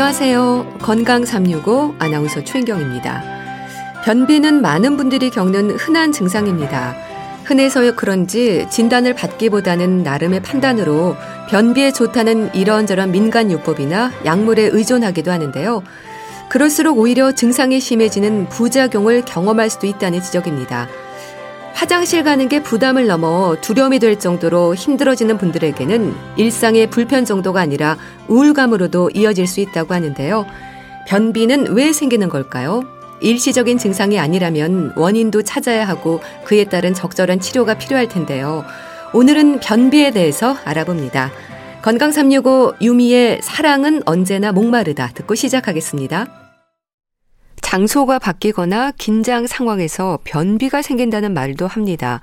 안녕하세요. 건강 365 아나운서 최인경입니다. 변비는 많은 분들이 겪는 흔한 증상입니다. 흔해서 그런지 진단을 받기보다는 나름의 판단으로 변비에 좋다는 이런저런 민간 요법이나 약물에 의존하기도 하는데요. 그럴수록 오히려 증상이 심해지는 부작용을 경험할 수도 있다는 지적입니다. 화장실 가는 게 부담을 넘어 두려움이 될 정도로 힘들어지는 분들에게는 일상의 불편 정도가 아니라 우울감으로도 이어질 수 있다고 하는데요. 변비는 왜 생기는 걸까요? 일시적인 증상이 아니라면 원인도 찾아야 하고 그에 따른 적절한 치료가 필요할 텐데요. 오늘은 변비에 대해서 알아봅니다. 건강 365 유미의 사랑은 언제나 목마르다 듣고 시작하겠습니다. 장소가 바뀌거나 긴장 상황에서 변비가 생긴다는 말도 합니다.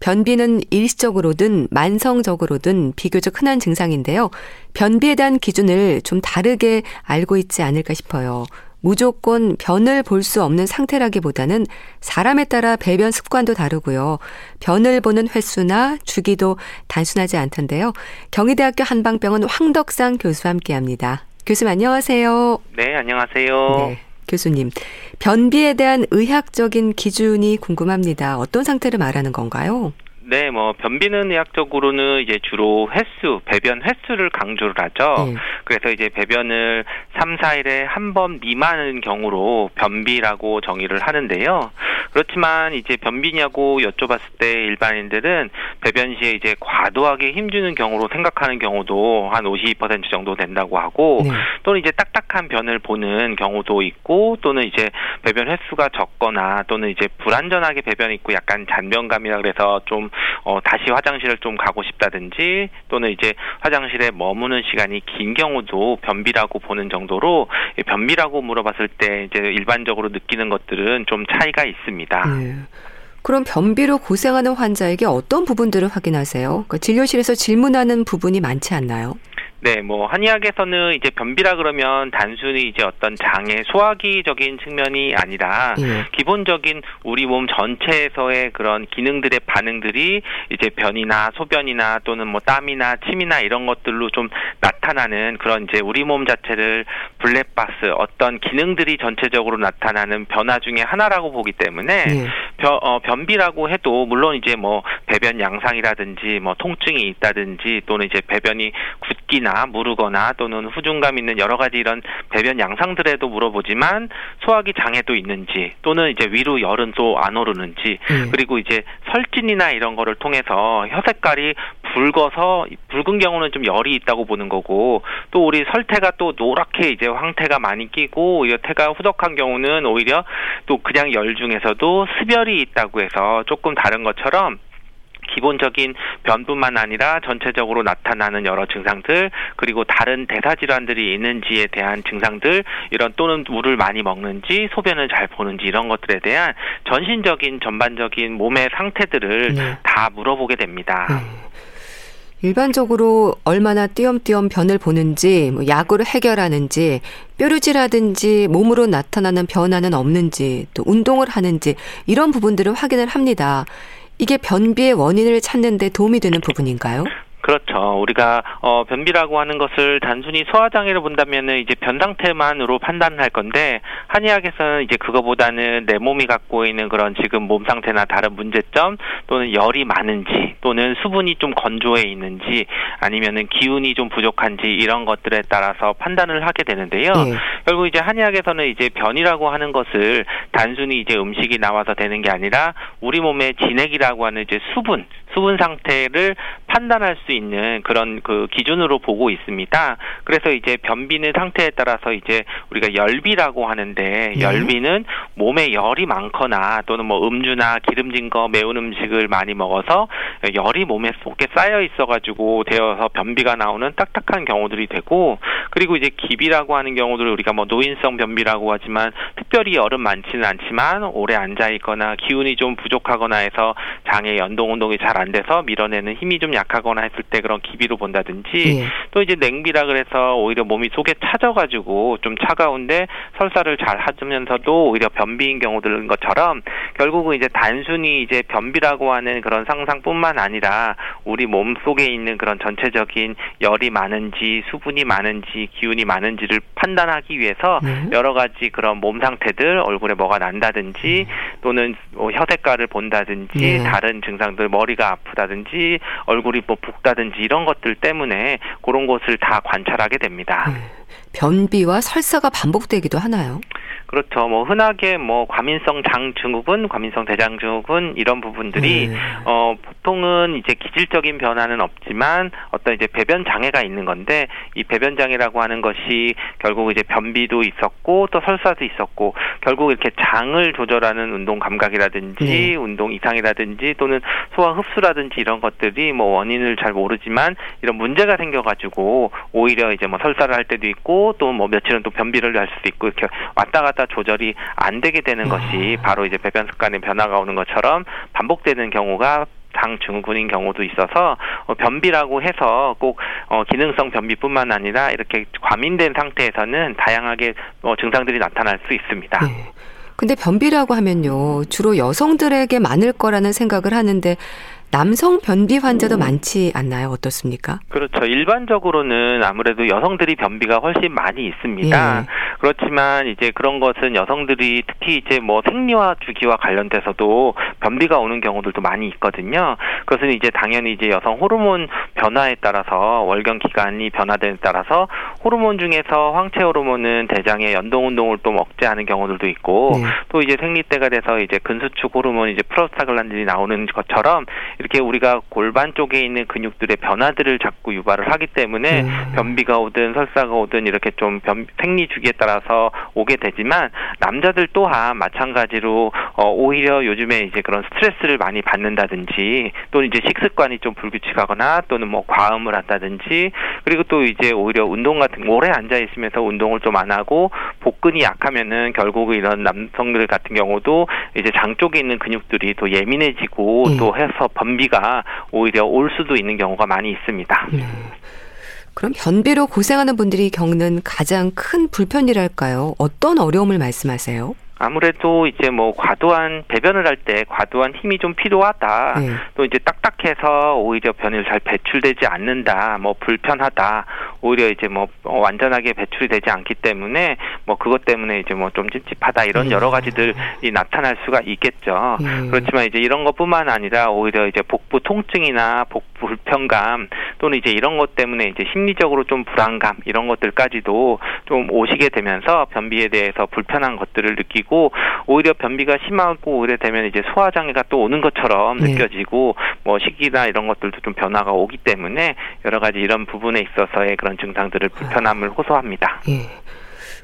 변비는 일시적으로든 만성적으로든 비교적 흔한 증상인데요. 변비에 대한 기준을 좀 다르게 알고 있지 않을까 싶어요. 무조건 변을 볼 수 없는 상태라기보다는 사람에 따라 배변 습관도 다르고요. 변을 보는 횟수나 주기도 단순하지 않던데요. 경희대학교 한방병원 황덕상 교수와 함께 합니다. 교수님 안녕하세요. 네, 안녕하세요. 네. 교수님, 변비에 대한 의학적인 기준이 궁금합니다. 어떤 상태를 말하는 건가요? 네, 뭐 변비는 의학적으로는 이제 주로 횟수, 배변 횟수를 강조를 하죠. 네. 그래서 이제 배변을 3, 4일에 한 번 미만인 경우로 변비라고 정의를 하는데요. 그렇지만 이제 변비냐고 여쭤봤을 때 일반인들은 배변 시에 이제 과도하게 힘주는 경우로 생각하는 경우도 한 52% 정도 된다고 하고 네. 또는 이제 딱딱한 변을 보는 경우도 있고 또는 이제 배변 횟수가 적거나 또는 이제 불안전하게 배변이 있고 약간 잔변감이라 그래서 좀 어, 다시 화장실을 좀 가고 싶다든지 또는 이제 화장실에 머무는 시간이 긴 경우도 변비라고 보는 정도로 변비라고 물어봤을 때 이제 일반적으로 느끼는 것들은 좀 차이가 있습니다. 네. 그럼 변비로 고생하는 환자에게 어떤 부분들을 확인하세요? 그러니까 진료실에서 질문하는 부분이 많지 않나요? 네, 뭐 한의학에서는 이제 변비라 그러면 단순히 이제 어떤 장의 소화기적인 측면이 아니라 예. 기본적인 우리 몸 전체에서의 그런 기능들의 반응들이 이제 변이나 소변이나 또는 뭐 땀이나 침이나 이런 것들로 좀 나타나는 그런 이제 우리 몸 자체를 블랙박스 어떤 기능들이 전체적으로 나타나는 변화 중에 하나라고 보기 때문에 예. 변, 어, 변비라고 해도 물론 이제 뭐 배변 양상이라든지 뭐 통증이 있다든지 또는 이제 배변이 굳기나 붓거나 무르거나 또는 후중감 있는 여러 가지 이런 배변 양상들에도 물어보지만 소화기 장애도 있는지 또는 이제 위로 열은 또 안 오르는지 음. 그리고 이제 설진이나 이런 거를 통해서 혀 색깔이 붉어서 붉은 경우는 좀 열이 있다고 보는 거고 또 우리 설태가 또 노랗게 이제 황태가 많이 끼고 오히려 태가 후덕한 경우는 오히려 또 그냥 열 중에서도 습열이 있다고 해서 조금 다른 것처럼 기본적인 변뿐만 아니라 전체적으로 나타나는 여러 증상들 그리고 다른 대사 질환들이 있는지에 대한 증상들 이런 또는 물을 많이 먹는지 소변을 잘 보는지 이런 것들에 대한 전신적인 전반적인 몸의 상태들을 네. 다 물어보게 됩니다. 네. 일반적으로 얼마나 띄엄띄엄 변을 보는지, 뭐 약으로 해결하는지, 뾰루지라든지 몸으로 나타나는 변화는 없는지, 또 운동을 하는지, 이런 부분들을 확인을 합니다. 이게 변비의 원인을 찾는 데 도움이 되는 부분인가요? 그렇죠. 우리가 어 변비라고 하는 것을 단순히 소화 장애를 본다면은 이제 변 상태만으로 판단할 건데 한의학에서는 이제 그거보다는 내 몸이 갖고 있는 그런 지금 몸 상태나 다른 문제점 또는 열이 많은지 또는 수분이 좀 건조해 있는지 아니면은 기운이 좀 부족한지 이런 것들에 따라서 판단을 하게 되는데요. 네. 결국 이제 한의학에서는 이제 변이라고 하는 것을 단순히 이제 음식이 나와서 되는 게 아니라 우리 몸의 진액이라고 하는 이제 수분 수분 상태를 판단할 수 있는 그런 그 기준으로 보고 있습니다. 그래서 이제 변비는 상태에 따라서 이제 우리가 열비라고 하는데 네. 열비는 몸에 열이 많거나 또는 뭐 음주나 기름진 거 매운 음식을 많이 먹어서 열이 몸에 속에 쌓여 있어가지고 되어서 변비가 나오는 딱딱한 경우들이 되고 그리고 이제 기비라고 하는 경우들을 우리가 뭐 노인성 변비라고 하지만 특별히 열은 많지는 않지만 오래 앉아 있거나 기운이 좀 부족하거나 해서 장의 연동 운동이 잘 안 돼서 밀어내는 힘이 좀 약하거나 했을 때 그런 기비로 본다든지 예. 또 이제 냉비라 그래서 오히려 몸이 속에 차져가지고 좀 차가운데 설사를 잘 하면서도 오히려 변비인 경우들인 것처럼 결국은 이제 단순히 이제 변비라고 하는 그런 상상뿐만 아니라 우리 몸 속에 있는 그런 전체적인 열이 많은지 수분이 많은지 기운이 많은지를 판단하기 위해서 네. 여러 가지 그런 몸 상태들 얼굴에 뭐가 난다든지 네. 또는 뭐 혀색깔을 본다든지 네. 다른 증상들 머리가 아프다든지 얼굴이 뭐 붓다 든지 이런 것들 때문에 그런 것을 다 관찰하게 됩니다. 네. 변비와 설사가 반복되기도 하나요? 그렇죠. 뭐 흔하게 뭐 과민성 장 증후군, 과민성 대장 증후군 이런 부분들이 네. 어 보통은 이제 기질적인 변화는 없지만 어떤 이제 배변 장애가 있는 건데 이 배변 장애라고 하는 것이 결국 이제 변비도 있었고 또 설사도 있었고 결국 이렇게 장을 조절하는 운동 감각이라든지 네. 운동 이상이라든지 또는 소화 흡수라든지 이런 것들이 뭐 원인을 잘 모르지만 이런 문제가 생겨가지고 오히려 이제 뭐 설사를 할 때도 있고 또 뭐 며칠은 또 변비를 할 수도 있고 이렇게 왔다 갔다 조절이 안 되게 되는 것이 아. 바로 이제 배변 습관의 변화가 오는 것처럼 반복되는 경우가 장 증후군인 경우도 있어서 어, 변비라고 해서 꼭 어, 기능성 변비뿐만 아니라 이렇게 과민된 상태에서는 다양하게 어, 증상들이 나타날 수 있습니다. 네. 근데 변비라고 하면요 주로 여성들에게 많을 거라는 생각을 하는데 남성 변비 환자도 많지 않나요? 어떻습니까? 그렇죠. 일반적으로는 아무래도 여성들이 변비가 훨씬 많이 있습니다. 예. 그렇지만 이제 그런 것은 여성들이 특히 이제 뭐 생리와 주기와 관련돼서도 변비가 오는 경우들도 많이 있거든요. 그것은 이제 당연히 이제 여성 호르몬 변화에 따라서 월경 기간이 변화됨에 따라서 호르몬 중에서 황체 호르몬은 대장의 연동 운동을 또 억제하는 경우들도 있고 예. 또 이제 생리 때가 돼서 이제 근수축 호르몬 이제 프로스타글란딘이 나오는 것처럼 이렇게 우리가 골반 쪽에 있는 근육들의 변화들을 자꾸 유발을 하기 때문에 음. 변비가 오든 설사가 오든 이렇게 좀 변, 생리 주기에 따라서 오게 되지만 남자들 또한 마찬가지로 어, 오히려 요즘에 이제 그런 스트레스를 많이 받는다든지 또는 이제 식습관이 좀 불규칙하거나 또는 뭐 과음을 한다든지 그리고 또 이제 오히려 운동 같은 오래 앉아 있으면서 운동을 좀 안 하고 복근이 약하면은 결국 이런 남성들 같은 경우도 이제 장 쪽에 있는 근육들이 더 예민해지고 음. 또 해서 변 변비가 오히려 올 수도 있는 경우가 많이 있습니다. 네. 그럼 변비로 고생하는 분들이 겪는 가장 큰 불편이랄까요? 어떤 어려움을 말씀하세요? 아무래도 이제 뭐 과도한 배변을 할 때 과도한 힘이 좀 필요하다. 네. 또 이제 딱딱해서 오히려 변이 잘 배출되지 않는다. 뭐 불편하다. 오히려 이제 뭐 완전하게 배출이 되지 않기 때문에 뭐 그것 때문에 이제 뭐 좀 찝찝하다 이런 네. 여러 가지들이 나타날 수가 있겠죠. 네. 그렇지만 이제 이런 것뿐만 아니라 오히려 이제 복부 통증이나 복부 불편감 또는 이제 이런 것 때문에 이제 심리적으로 좀 불안감 이런 것들까지도 좀 오시게 되면서 변비에 대해서 불편한 것들을 느끼고 오히려 변비가 심하고 오래 되면 이제 소화 장애가 또 오는 것처럼 네. 느껴지고 뭐 식이나 이런 것들도 좀 변화가 오기 때문에 여러 가지 이런 부분에 있어서의 그런 증상들을 불편함을 호소합니다. 예.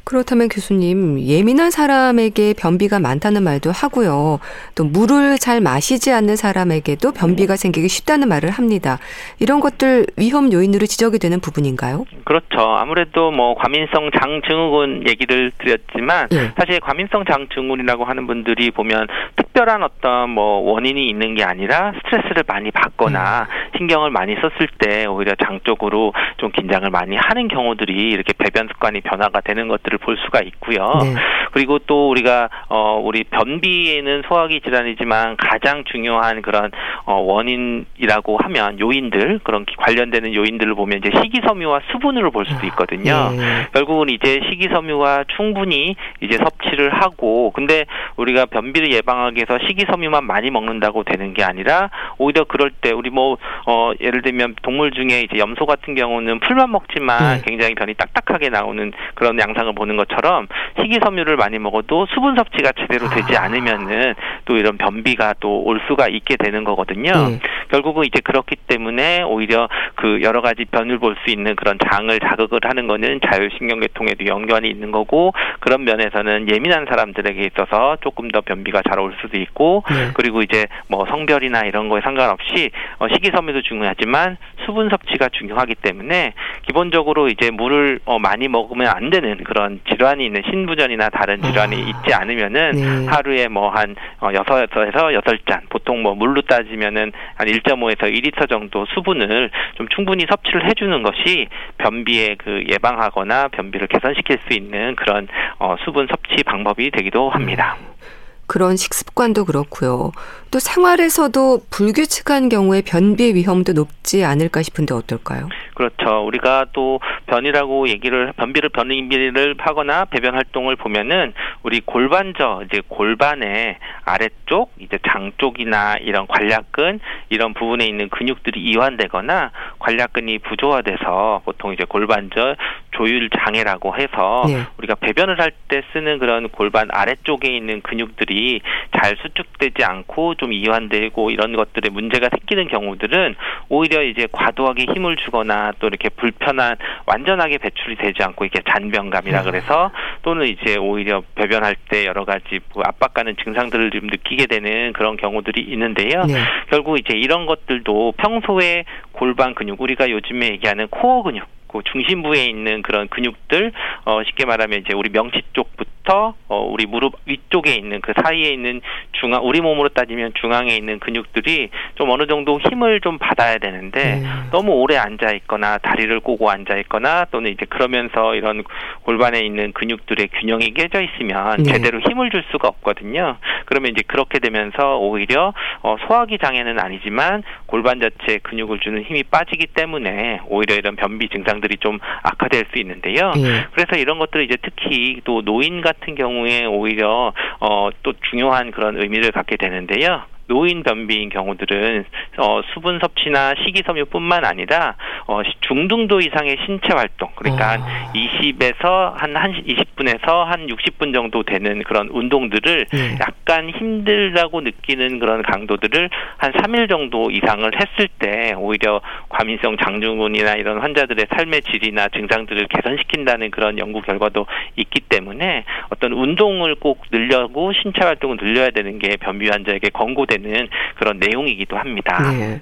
그렇다면 교수님, 예민한 사람에게 변비가 많다는 말도 하고요. 또 물을 잘 마시지 않는 사람에게도 변비가 생기기 쉽다는 말을 합니다. 이런 것들 위험 요인으로 지적이 되는 부분인가요? 그렇죠. 아무래도 뭐 과민성 장 증후군 얘기를 드렸지만 예. 사실 과민성 장 증후군이라고 하는 분들이 보면 특별한 어떤 뭐 원인이 있는 게 아니라 스트레스를 많이 받거나 음. 신경을 많이 썼을 때 오히려 장 쪽으로 좀 긴장을 많이 하는 경우들이 이렇게 배변 습관이 변화가 되는 것들을 볼 수가 있고요. 네. 그리고 또 우리가 어 우리 변비에는 소화기 질환이지만 가장 중요한 그런 어 원인이라고 하면 요인들 그런 관련되는 요인들을 보면 이제 식이섬유와 수분으로 볼 수도 있거든요. 네. 결국은 이제 식이섬유가 충분히 이제 섭취를 하고 근데 우리가 변비를 예방하기 위해서 식이섬유만 많이 먹는다고 되는 게 아니라 오히려 그럴 때 우리 뭐 어 예를 들면 동물 중에 이제 염소 같은 경우는 풀만 먹지만 네. 굉장히 변이 딱딱하게 나오는 그런 양상을 보는 보는 것처럼 식이섬유를 많이 먹어도 수분 섭취가 제대로 되지 아. 않으면은 또 이런 변비가 또 올 수가 있게 되는 거거든요. 네. 결국은 이제 그렇기 때문에 오히려 그 여러 가지 변을 볼 수 있는 그런 장을 자극을 하는 거는 자율신경계통에도 연관이 있는 거고 그런 면에서는 예민한 사람들에게 있어서 조금 더 변비가 잘 올 수도 있고 네. 그리고 이제 뭐 성별이나 이런 거에 상관없이 어 식이섬유를 단수도 중요하지만 수분 섭취가 중요하기 때문에 기본적으로 이제 물을 어, 많이 먹으면 안 되는 그런 질환이 있는 신부전이나 다른 질환이 아. 있지 않으면은 네. 하루에 뭐한 어, 여섯에서 여덟 잔 보통 뭐 물로 따지면은 한 1.5에서 2리터 정도 수분을 좀 충분히 섭취를 해주는 것이 변비에 그 예방하거나 변비를 개선시킬 수 있는 그런 어, 수분 섭취 방법이 되기도 합니다. 음. 그런 식습관도 그렇고요. 또 생활에서도 불규칙한 경우에 변비 위험도 높지 않을까 싶은데 어떨까요? 그렇죠. 우리가 또 변이라고 얘기를 변비를 변비를 하거나 배변 활동을 보면은 우리 골반저 이제 골반의 아래쪽 이제 장 쪽이나 이런 관략근 이런 부분에 있는 근육들이 이완되거나 관략근이 부조화돼서 보통 이제 골반저 조율 장애라고 해서 네. 우리가 배변을 할 때 쓰는 그런 골반 아래쪽에 있는 근육들이 잘 수축되지 않고 좀 이완되고 이런 것들에 문제가 생기는 경우들은 오히려 이제 과도하게 힘을 주거나 또 이렇게 불편한 완전하게 배출이 되지 않고 이게 잔변감이라 네. 그래서 또는 이제 오히려 배변할 때 여러 가지 뭐 압박가는 증상들을 좀 느끼게 되는 그런 경우들이 있는데요. 네. 결국 이제 이런 것들도 평소에 골반 근육 우리가 요즘에 얘기하는 코어 근육 그 중심부에 있는 그런 근육들 어 쉽게 말하면 이제 우리 명치 쪽부터 어 우리 무릎 위쪽에 있는 그 사이에 있는 중앙 우리 몸으로 따지면 중앙에 있는 근육들이 좀 어느 정도 힘을 좀 받아야 되는데 네. 너무 오래 앉아 있거나 다리를 꼬고 앉아 있거나 또는 이제 그러면서 이런 골반에 있는 근육들의 균형이 깨져 있으면 네. 제대로 힘을 줄 수가 없거든요. 그러면 이제 그렇게 되면서 오히려 어 소화기 장애는 아니지만 골반 자체 근육을 주는 힘이 빠지기 때문에 오히려 이런 변비 증상들 이 좀 악화될 수 있는데요. 네. 그래서 이런 것들을 이제 특히 또 노인 같은 경우에 오히려 어 또 중요한 그런 의미를 갖게 되는데요. 노인 변비인 경우들은 어, 수분 섭취나 식이섬유뿐만 아니라 어, 중등도 이상의 신체 활동 그러니까 아. 20에서 한, 한 20분에서 한 60분 정도 되는 그런 운동들을 네. 약간 힘들다고 느끼는 그런 강도들을 한 3일 정도 이상을 했을 때 오히려 과민성 장증후군이나 이런 환자들의 삶의 질이나 증상들을 개선시킨다는 그런 연구 결과도 있기 때문에 어떤 운동을 꼭 늘려고 신체 활동을 늘려야 되는 게 변비 환자에게 권고되 되는 그런 내용이기도 합니다. 네.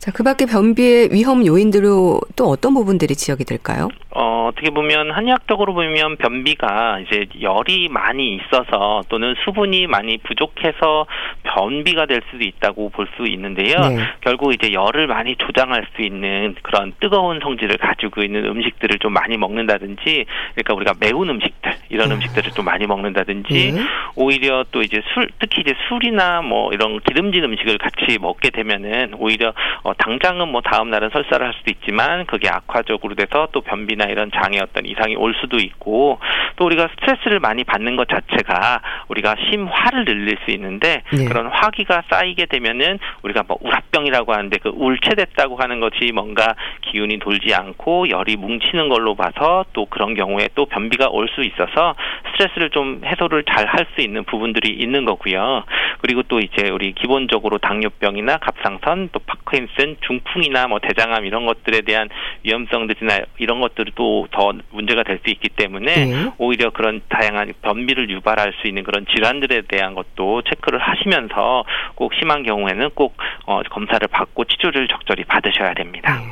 자, 그 밖에 변비의 위험 요인들로 또 어떤 부분들이 지적이 될까요? 어, 어떻게 보면 한의학적으로 보면 변비가 이제 열이 많이 있어서 또는 수분이 많이 부족해서 변비가 될 수도 있다고 볼 수 있는데요. 네. 결국 이제 열을 많이 조장할 수 있는 그런 뜨거운 성질을 가지고 있는 음식들을 좀 많이 먹는다든지 그러니까 우리가 매운 음식들 이런 네. 음식들을 좀 많이 먹는다든지 네. 오히려 또 이제 술 특히 이제 술이나 뭐 이런 기름진 음식을 같이 먹게 되면은 오히려 어, 당장은 뭐 다음 날은 설사를 할 수도 있지만 그게 악화적으로 돼서 또 변비나 이런 장애 어떤 이상이 올 수도 있고 또 우리가 스트레스를 많이 받는 것 자체가 우리가 심화를 늘릴 수 있는데 네. 그런 화기가 쌓이게 되면은 우리가 뭐 우라병이라고 하는데 그 울체됐다고 하는 것이 뭔가 기운이 돌지 않고 열이 뭉치는 걸로 봐서 또 그런 경우에 또 변비가 올 수 있어서 스트레스를 좀 해소를 잘 할 수 있는 부분들이 있는 거고요. 그리고 또 이제 우리 기본적으로 당뇨병이나 갑상선 또 파크인 슨 중풍이나 뭐 대장암 이런 것들에 대한 위험성들이나 이런 것들이 또더 문제가 될 수 있기 때문에 네. 오히려 그런 다양한 변비를 유발할 수 있는 그런 질환들에 대한 것도 체크를 하시면서 꼭 심한 경우에는 꼭 어, 검사를 받고 치료를 적절히 받으셔야 됩니다. 네.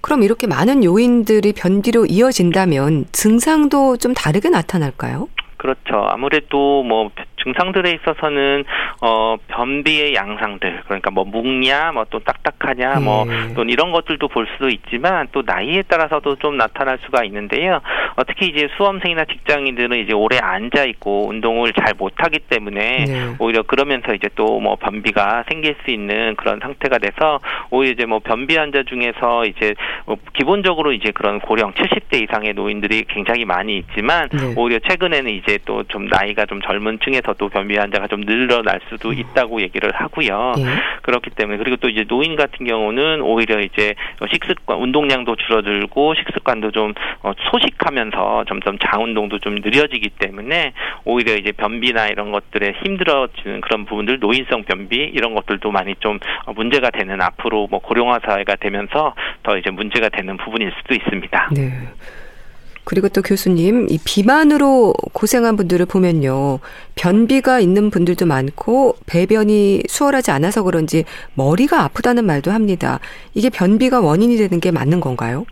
그럼 이렇게 많은 요인들이 변비로 이어진다면 증상도 좀 다르게 나타날까요? 그렇죠. 아무래도 뭐 증상들에 있어서는 어 변비의 양상들 그러니까 뭐 묵냐 뭐 또 딱딱하냐 뭐 네. 뭐또 이런 것들도 볼 수도 있지만 또 나이에 따라서도 좀 나타날 수가 있는데요. 어, 특히 이제 수험생이나 직장인들은 이제 오래 앉아 있고 운동을 잘 못하기 때문에 네. 오히려 그러면서 이제 또 뭐 변비가 생길 수 있는 그런 상태가 돼서 오히려 이제 뭐 변비 환자 중에서 이제 뭐 기본적으로 이제 그런 고령 70대 이상의 노인들이 굉장히 많이 있지만 네. 오히려 최근에는 이제 또 좀 나이가 좀 젊은 층에서도 변비 환자가 좀 늘어날 수도 음. 있다고 얘기를 하고요. 네. 그렇기 때문에 그리고 또 이제 노인 같은 경우는 오히려 이제 식습관 운동량도 줄어들고 식습관도 좀 어, 소식하면서 점점 장 운동도 좀 느려지기 때문에 오히려 이제 변비나 이런 것들에 힘들어지는 그런 부분들 노인성 변비 이런 것들도 많이 좀 어, 문제가 되는 앞으로 뭐 고령화 사회가 되면서 더 이제 문제가 되는 부분일 수도 있습니다. 네. 그리고 또 교수님, 이 비만으로 고생한 분들을 보면요. 변비가 있는 분들도 많고 배변이 수월하지 않아서 그런지 머리가 아프다는 말도 합니다. 이게 변비가 원인이 되는 게 맞는 건가요?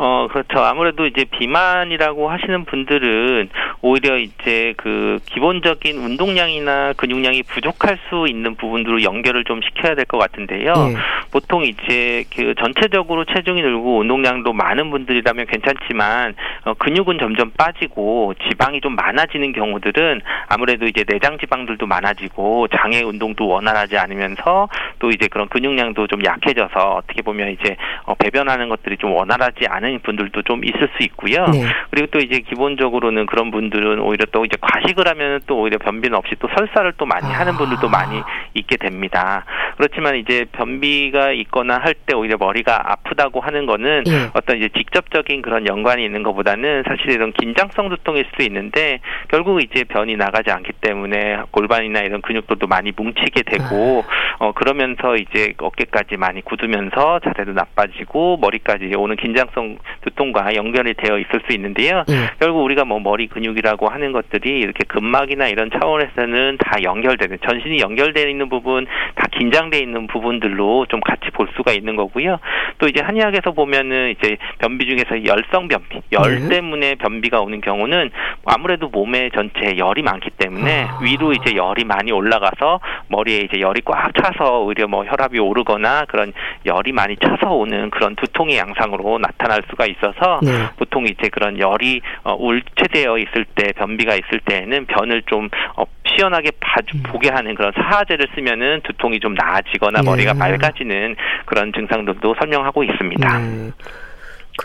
어, 그렇죠. 아무래도 이제 비만이라고 하시는 분들은 오히려 이제 그 기본적인 운동량이나 근육량이 부족할 수 있는 부분들로 연결을 좀 시켜야 될 것 같은데요. 네. 보통 이제 그 전체적으로 체중이 늘고 운동량도 많은 분들이라면 괜찮지만 어, 근육은 점점 빠지고 지방이 좀 많아지는 경우들은 아무래도 이제 내장 지방들도 많아지고 장애 운동도 원활하지 않으면서 또 이제 그런 근육량도 좀 약해져서 어떻게 보면 이제 어, 배변하는 것들이 좀 원활하지 않은 않은 분들도 좀 있을 수 있고요. 네. 그리고 또 이제 기본적으로는 그런 분들은 오히려 또 이제 과식을 하면 또 오히려 변비는 없이 또 설사를 또 많이 아. 하는 분들도 많이 있게 됩니다. 그렇지만 이제 변비가 있거나 할 때 오히려 머리가 아프다고 하는 거는 네. 어떤 이제 직접적인 그런 연관이 있는 것보다는 사실 이런 긴장성 두통일 수도 있는데 결국 이제 변이 나가지 않기 때문에 골반이나 이런 근육들도 많이 뭉치게 되고 아. 어 그러면서 이제 어깨까지 많이 굳으면서 자세도 나빠지고 머리까지 오는 긴장성 두통과 연결이 되어 있을 수 있는데요. 예. 결국 우리가 뭐 머리 근육이라고 하는 것들이 이렇게 근막이나 이런 차원에서는 다 연결되는 전신이 연결되어 있는 부분, 다 긴장되어 있는 부분들로 좀 같이 볼 수가 있는 거고요. 또 이제 한의학에서 보면은 이제 변비 중에서 열성 변비, 열 예. 때문에 변비가 오는 경우는 아무래도 몸에 전체에 열이 많기 때문에 아. 위로 이제 열이 많이 올라가서 머리에 이제 열이 꽉 차서 오히려 뭐 혈압이 오르거나 그런 열이 많이 차서 오는 그런 두통의 양상으로 나타날 수가 있어서 네. 보통 이제 그런 열이 어, 울체되어 있을 때 변비가 있을 때에는 변을 좀 어, 시원하게 봐주, 음. 보게 하는 그런 사화제를 쓰면은 두통이 좀 나아지거나 네. 머리가 맑아지는 그런 증상들도 설명하고 있습니다. 네.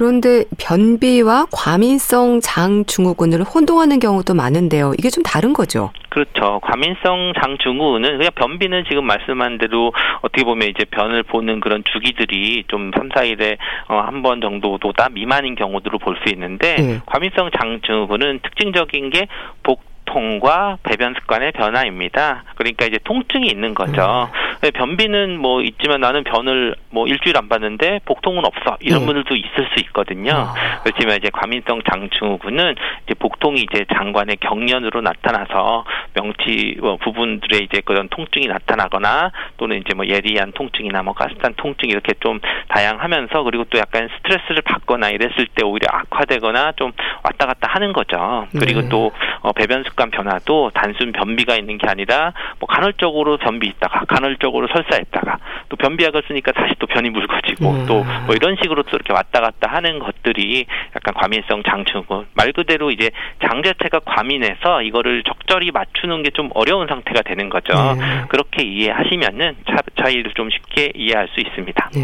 그런데 변비와 과민성 장증후군을 혼동하는 경우도 많은데요. 이게 좀 다른 거죠? 그렇죠. 과민성 장증후군은 그냥 변비는 지금 말씀한 대로 어떻게 보면 이제 변을 보는 그런 주기들이 좀 3, 4일에 어, 한 번 정도보다 미만인 경우들을 볼 수 있는데 네. 과민성 장증후군은 특징적인 게 복, 통과 배변 습관의 변화입니다. 그러니까 이제 통증이 있는 거죠. 음. 변비는 뭐 있지만 나는 변을 뭐 일주일 안 받는데 복통은 없어 이런 네. 분들도 있을 수 있거든요. 아. 그렇지만 이제 과민성 장증후군은 이제 복통이 이제 장관의 경련으로 나타나서 명치 뭐 부분들의 이제 그런 통증이 나타나거나 또는 이제 뭐 예리한 통증이나 뭐 가스탄 통증 이렇게 좀 다양하면서 그리고 또 약간 스트레스를 받거나 이랬을 때 오히려 악화되거나 좀 왔다 갔다 하는 거죠. 그리고 네. 또 어, 배변 습관 변화도 단순 변비가 있는 게 아니라 뭐 간헐적으로 변비 있다가 간헐적으로 설사했다가 또 변비약을 쓰니까 다시 또 변이 묽어지고 음. 또뭐 이런 식으로 또 이렇게 왔다 갔다 하는 것들이 약간 과민성 장증후군 말 그대로 이제 장 자체가 과민해서 이거를 적절히 맞추는 게 좀 어려운 상태가 되는 거죠. 네. 그렇게 이해하시면은 차, 차이를 좀 쉽게 이해할 수 있습니다. 네.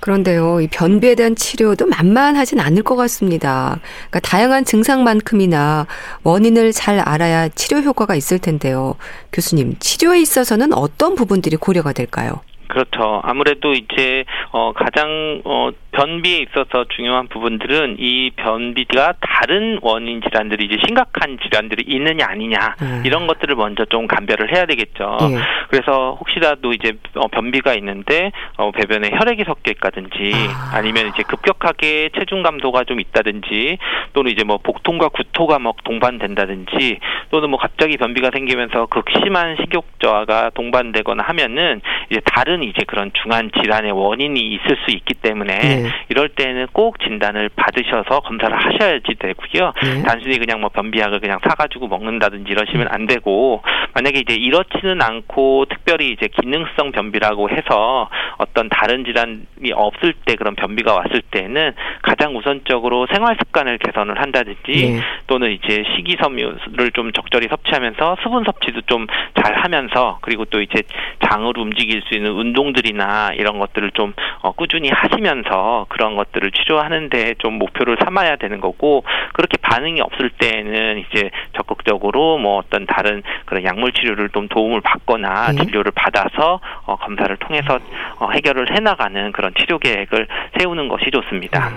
그런데요, 이 변비에 대한 치료도 만만하진 않을 것 같습니다. 그러니까 다양한 증상만큼이나 원인을 잘 알아야 치료 효과가 있을 텐데요. 교수님, 치료에 있어서는 어떤 부분들이 고려가 될까요? 그렇죠. 아무래도 이제 어 가장 어 변비에 있어서 중요한 부분들은 이 변비가 다른 원인 질환들이 이제 심각한 질환들이 있느냐 아니냐 음. 이런 것들을 먼저 좀 감별을 해야 되겠죠. 예. 그래서 혹시라도 이제 어, 변비가 있는데 어, 배변에 혈액이 섞여 있다든지 아. 니면 이제 급격하게 체중 감소가 좀 있다든지 또는 이제 뭐 복통과 구토가 막 동반된다든지 또는 뭐 갑자기 변비가 생기면서 극심한 식욕 저하가 동반되거나 하면은 이제 다른 이제 그런 중한 질환의 원인이 있을 수 있기 때문에 예. 네. 이럴 때는 꼭 진단을 받으셔서 검사를 하셔야지 되고요. 네. 단순히 그냥 뭐 변비약을 그냥 사가지고 먹는다든지 이러시면 안 되고 만약에 이제 이렇지는 않고 특별히 이제 기능성 변비라고 해서 어떤 다른 질환이 없을 때 그런 변비가 왔을 때는 가장 우선적으로 생활 습관을 개선을 한다든지 네. 또는 이제 식이섬유를 좀 적절히 섭취하면서 수분 섭취도 좀 잘 하면서 그리고 또 이제 장을 움직일 수 있는 운 동들이나 이런 것들을 좀 어, 꾸준히 하시면서 그런 것들을 치료하는데 좀 목표를 삼아야 되는 거고 그렇게 반응이 없을 때는 이제 적극적으로 뭐 어떤 다른 그런 약물 치료를 좀 도움을 받거나 네. 진료를 받아서 어, 검사를 통해서 어, 해결을 해나가는 그런 치료 계획을 세우는 것이 좋습니다.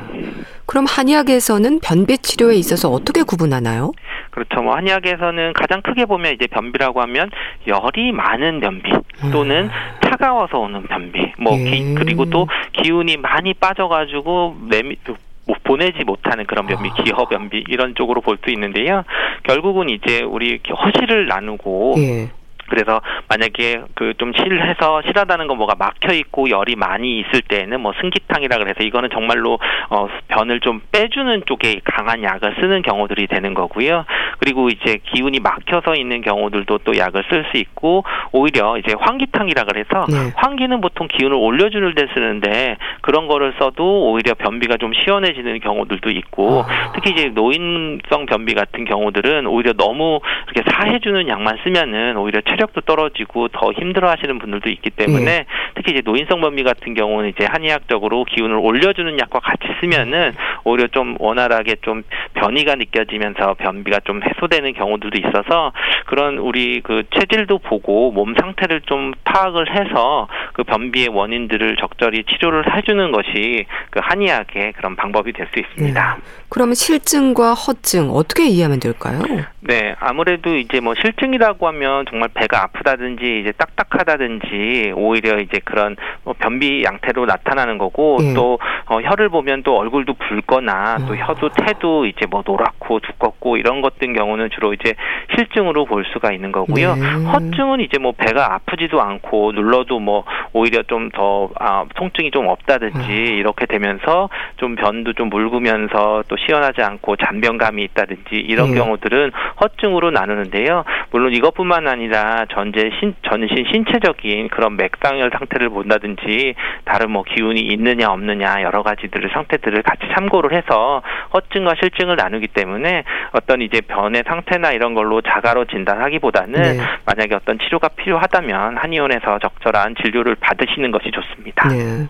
그럼 한의학에서는 변비 치료에 있어서 어떻게 구분하나요? 그렇죠. 뭐 한의학에서는 가장 크게 보면 이제 변비라고 하면 열이 많은 변비 또는 음. 차가워서 오는 변비, 뭐 기, 예. 그리고 또 기운이 많이 빠져가지고 내미 뭐 보내지 못하는 그런 변비, 아. 기허 변비 이런 쪽으로 볼 수 있는데요. 결국은 이제 우리 허실을 나누고 예. 그래서 만약에 그 좀 실해서 실하다는 거 뭐가 막혀 있고 열이 많이 있을 때에는 뭐 승기탕이라 그래서 이거는 정말로 어 변을 좀 빼주는 쪽에 강한 약을 쓰는 경우들이 되는 거고요. 그리고 이제 기운이 막혀서 있는 경우들도 또 약을 쓸 수 있고 오히려 이제 환기탕이라 그래서 네. 환기는 보통 기운을 올려주는 데 쓰는데 그런 거를 써도 오히려 변비가 좀 시원해지는 경우들도 있고 아. 특히 이제 노인성 변비 같은 경우들은 오히려 너무 이렇게 사해주는 약만 쓰면은 오히려 체력도 떨어지고 더 힘들어하시는 분들도 있기 때문에 네. 특히 이제 노인성 변비 같은 경우는 이제 한의학적으로 기운을 올려주는 약과 같이 쓰면은 오히려 좀 원활하게 좀 변이가 느껴지면서 변비가 좀 해소되는 경우들도 있어서 그런 우리 그 체질도 보고 몸 상태를 좀 파악을 해서 그 변비의 원인들을 적절히 치료를 해주는 것이 그 한의학의 그런 방법이 될 수 있습니다. 네. 그러면 실증과 허증 어떻게 이해하면 될까요? 네, 아무래도 이제 뭐 실증이라고 하면 정말 배가 아프다든지 이제 딱딱하다든지 오히려 이제 그런 뭐 변비 양태로 나타나는 거고 네. 또 어, 혀를 보면 또 얼굴도 붉거나 또 어. 혀도 태도 이제 뭐 노랗고 두껍고 이런 것 같은 경우는 주로 이제 실증으로 볼 수가 있는 거고요. 네. 허증은 이제 뭐 배가 아프지도 않고 눌러도 뭐 오히려 좀더 아, 통증이 좀 없다든지 어. 이렇게 되면서 좀 변도 좀 묽으면서 또 시원하지 않고 잔변감이 있다든지 이런 네. 경우들은 허증으로 나누는데요. 물론 이것뿐만 아니라 전제 신, 전신 신체적인 그런 맥상혈 상태를 본다든지 다른 뭐 기운이 있느냐 없느냐 여러 가지들을 상태들을 같이 참고를 해서 허증과 실증을 나누기 때문에 어떤 이제 변의 상태나 이런 걸로 자가로 진단하기보다는 네. 만약에 어떤 치료가 필요하다면 한의원에서 적절한 진료를 받으시는 것이 좋습니다. 네.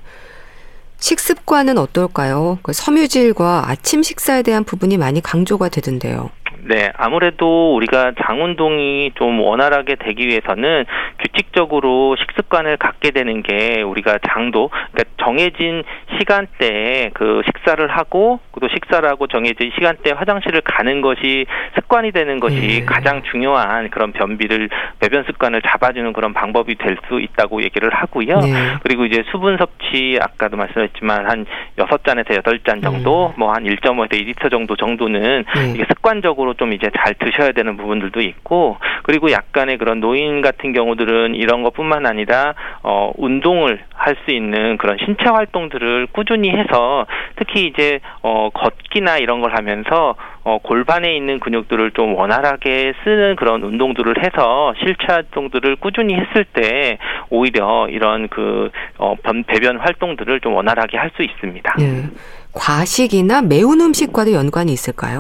식습관은 어떨까요? 그 섬유질과 아침 식사에 대한 부분이 많이 강조가 되던데요. 네, 아무래도 우리가 장 운동이 좀 원활하게 되기 위해서는 규칙적으로 식습관을 갖게 되는 게 우리가 장도 그러니까 정해진 시간대에 그 식사를 하고 또 식사를 하고 정해진 시간대에 화장실을 가는 것이 습관이 되는 것이 네. 가장 중요한 그런 변비를 배변 습관을 잡아주는 그런 방법이 될 수 있다고 얘기를 하고요. 네. 그리고 이제 수분 섭취 아까도 말씀했지만 한 여섯 잔에서 여덟 잔 정도, 네. 뭐한 1.5에서 2리터 정도 정도는 네. 이게 습관적으로 좀 이제 잘 드셔야 되는 부분들도 있고 그리고 약간의 그런 노인 같은 경우들은 이런 것뿐만 아니라 어 운동을 할 수 있는 그런 신체 활동들을 꾸준히 해서 특히 이제 어 걷기나 이런 걸 하면서 어, 골반에 있는 근육들을 좀 원활하게 쓰는 그런 운동들을 해서 실체 활동들을 꾸준히 했을 때 오히려 이런 그 어, 배변 활동들을 좀 원활하게 할 수 있습니다. 네. 과식이나 매운 음식과도 연관이 있을까요?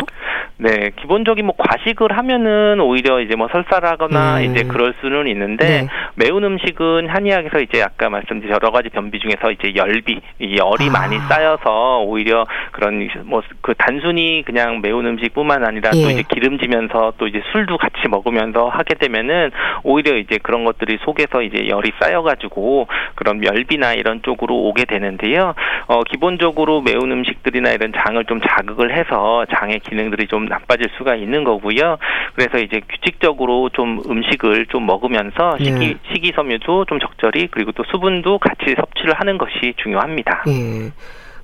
네, 기본적인 뭐 과식을 하면은 오히려 이제 뭐 설사라거나 음. 이제 그럴 수는 있는데 네. 매운 음식은 한의학에서 이제 아까 말씀드린 여러 가지 변비 중에서 이제 열비, 이 열이 아. 많이 쌓여서 오히려 그런 뭐 그 단순히 그냥 매운 음식뿐만 아니라 예. 또 이제 기름지면서 또 이제 술도 같이 먹으면서 하게 되면은 오히려 이제 그런 것들이 속에서 이제 열이 쌓여가지고 그런 열비나 이런 쪽으로 오게 되는데요. 어 기본적으로 매운 음식들이나 이런 장을 좀 자극을 해서 장의 기능들이 좀 나빠질 수가 있는 거고요. 그래서 이제 규칙적으로 좀 음식을 좀 먹으면서 식이 예. 식이섬유도 좀 적절히 그리고 또 수분도 같이 섭취를 하는 것이 중요합니다. 예.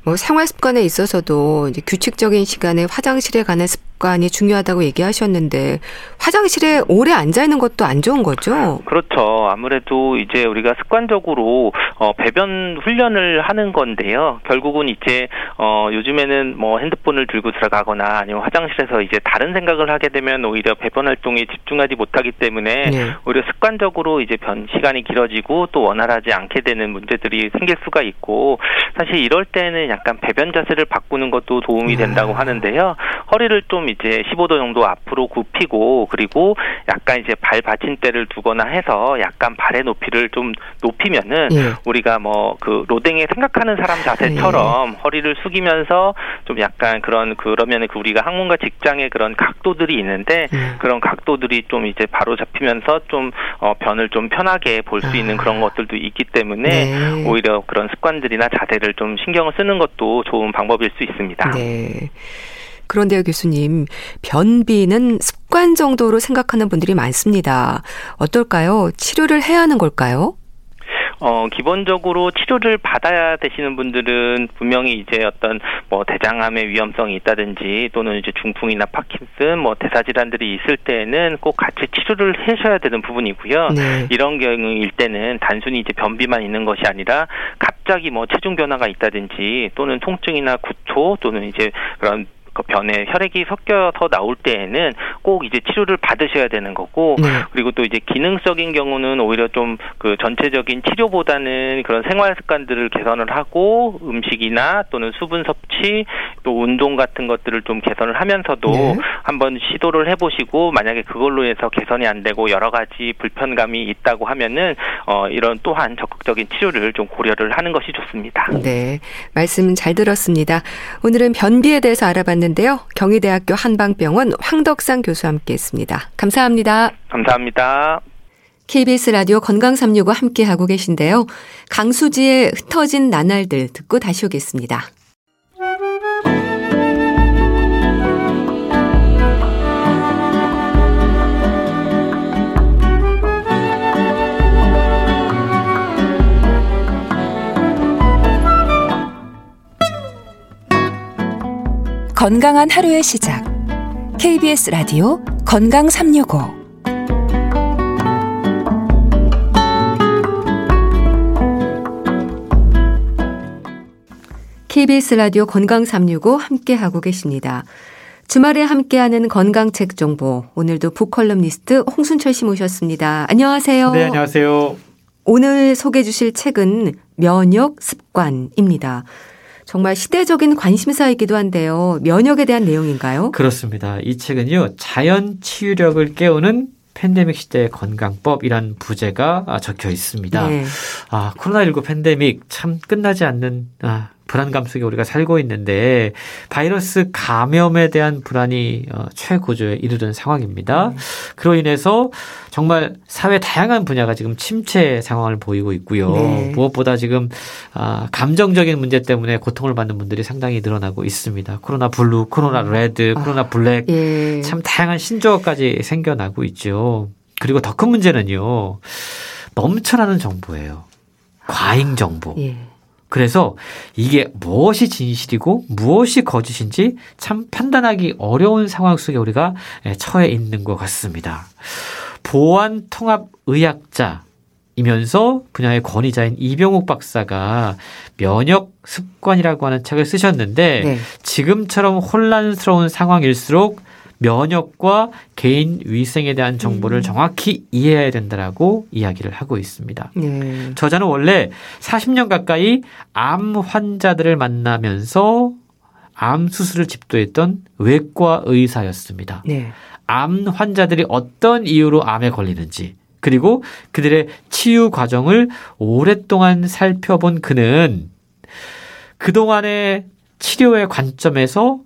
뭐 생활 습관에 있어서도 이제 규칙적인 시간에 화장실에 가는 습관 이 중요하다고 얘기하셨는데 화장실에 오래 앉아 있는 것도 안 좋은 거죠? 그렇죠. 아무래도 이제 우리가 습관적으로 어, 배변 훈련을 하는 건데요. 결국은 이제 어, 요즘에는 뭐 핸드폰을 들고 들어가거나 아니면 화장실에서 이제 다른 생각을 하게 되면 오히려 배변 활동에 집중하지 못하기 때문에 네. 오히려 습관적으로 이제 변 시간이 길어지고 또 원활하지 않게 되는 문제들이 생길 수가 있고 사실 이럴 때는 약간 배변 자세를 바꾸는 것도 도움이 된다고 음. 하는데요. 허리를 좀 이제 15도 정도 앞으로 굽히고 그리고 약간 이제 발 받침대를 두거나 해서 약간 발의 높이를 좀 높이면은 예. 우리가 뭐 그 로댕에 생각하는 사람 자세처럼 예. 허리를 숙이면서 좀 약간 그런 그러면은 그 우리가 학문과 직장의 그런 각도들이 있는데 예. 그런 각도들이 좀 이제 바로 잡히면서 좀 어, 변을 좀 편하게 볼수 아. 있는 그런 것들도 있기 때문에 네. 오히려 그런 습관들이나 자세를 좀 신경을 쓰는 것도 좋은 방법일 수 있습니다. 네. 그런데요, 교수님, 변비는 습관 정도로 생각하는 분들이 많습니다. 어떨까요? 치료를 해야 하는 걸까요? 어, 기본적으로 치료를 받아야 되시는 분들은 분명히 이제 어떤 뭐 대장암의 위험성이 있다든지 또는 이제 중풍이나 파킨슨 뭐 대사 질환들이 있을 때에는 꼭 같이 치료를 하셔야 되는 부분이고요. 네. 이런 경우일 때는 단순히 이제 변비만 있는 것이 아니라 갑자기 뭐 체중 변화가 있다든지 또는 통증이나 구토 또는 이제 그런 그 변에 혈액이 섞여서 나올 때에는 꼭 이제 치료를 받으셔야 되는 거고 네. 그리고 또 이제 기능적인 경우는 오히려 좀 그 전체적인 치료보다는 그런 생활 습관들을 개선을 하고 음식이나 또는 수분 섭취 또 운동 같은 것들을 좀 개선을 하면서도 네. 한번 시도를 해보시고 만약에 그걸로 해서 개선이 안 되고 여러 가지 불편감이 있다고 하면은 어 이런 또한 적극적인 치료를 좀 고려를 하는 것이 좋습니다. 네, 말씀 잘 들었습니다. 오늘은 변비에 대해서 알아봤는. 있는데요. 경희대학교 한방병원 황덕상 교수와 함께했습니다. 감사합니다. 감사합니다. KBS 라디오 건강 365 함께하고 계신데요. 강수지의 흩어진 나날들 듣고 다시 오겠습니다. 건강한 하루의 시작. KBS 라디오 건강 365. KBS 라디오 건강 365 함께 하고 계십니다. 주말에 함께하는 건강책 정보. 오늘도 북컬럼니스트 홍순철 씨 모셨습니다. 안녕하세요. 네, 안녕하세요. 오늘 소개해 주실 책은 면역 습관입니다. 정말 시대적인 관심사이기도 한데요. 면역에 대한 내용인가요? 그렇습니다. 이 책은요, 자연 치유력을 깨우는 팬데믹 시대의 건강법이란 부제가 적혀 있습니다. 네. 아, 코로나19 팬데믹 참 끝나지 않는 아, 불안감 속에 우리가 살고 있는데 바이러스 감염에 대한 불안이 어, 최고조에 이르는 상황입니다. 네. 그로 인해서 정말 사회 다양한 분야가 지금 침체 상황을 보이고 있고요. 네. 무엇보다 지금 아, 감정적인 문제 때문에 고통을 받는 분들이 상당히 늘어나고 있습니다. 코로나 블루, 코로나 레드, 아, 코로나 블랙 예. 참 다양한 신조어까지 생겨나고 있죠. 그리고 더 큰 문제는요. 넘쳐나는 정보예요. 과잉 정보. 예. 그래서 이게 무엇이 진실이고 무엇이 거짓인지 참 판단하기 어려운 상황 속에 우리가 처해 있는 것 같습니다. 보안 통합 의학자 이면서 분야의 권위자인 이병욱 박사가 면역 습관이라고 하는 책을 쓰셨는데 네. 지금처럼 혼란스러운 상황일수록 면역과 개인 위생에 대한 정보를 음. 정확히 이해해야 된다라고 이야기를 하고 있습니다. 네. 저자는 원래 40년 가까이 암 환자들을 만나면서 암 수술을 집도했던 외과 의사였습니다. 네. 암 환자들이 어떤 이유로 암에 걸리는지 그리고 그들의 치유 과정을 오랫동안 살펴본 그는 그동안의 치료의 관점에서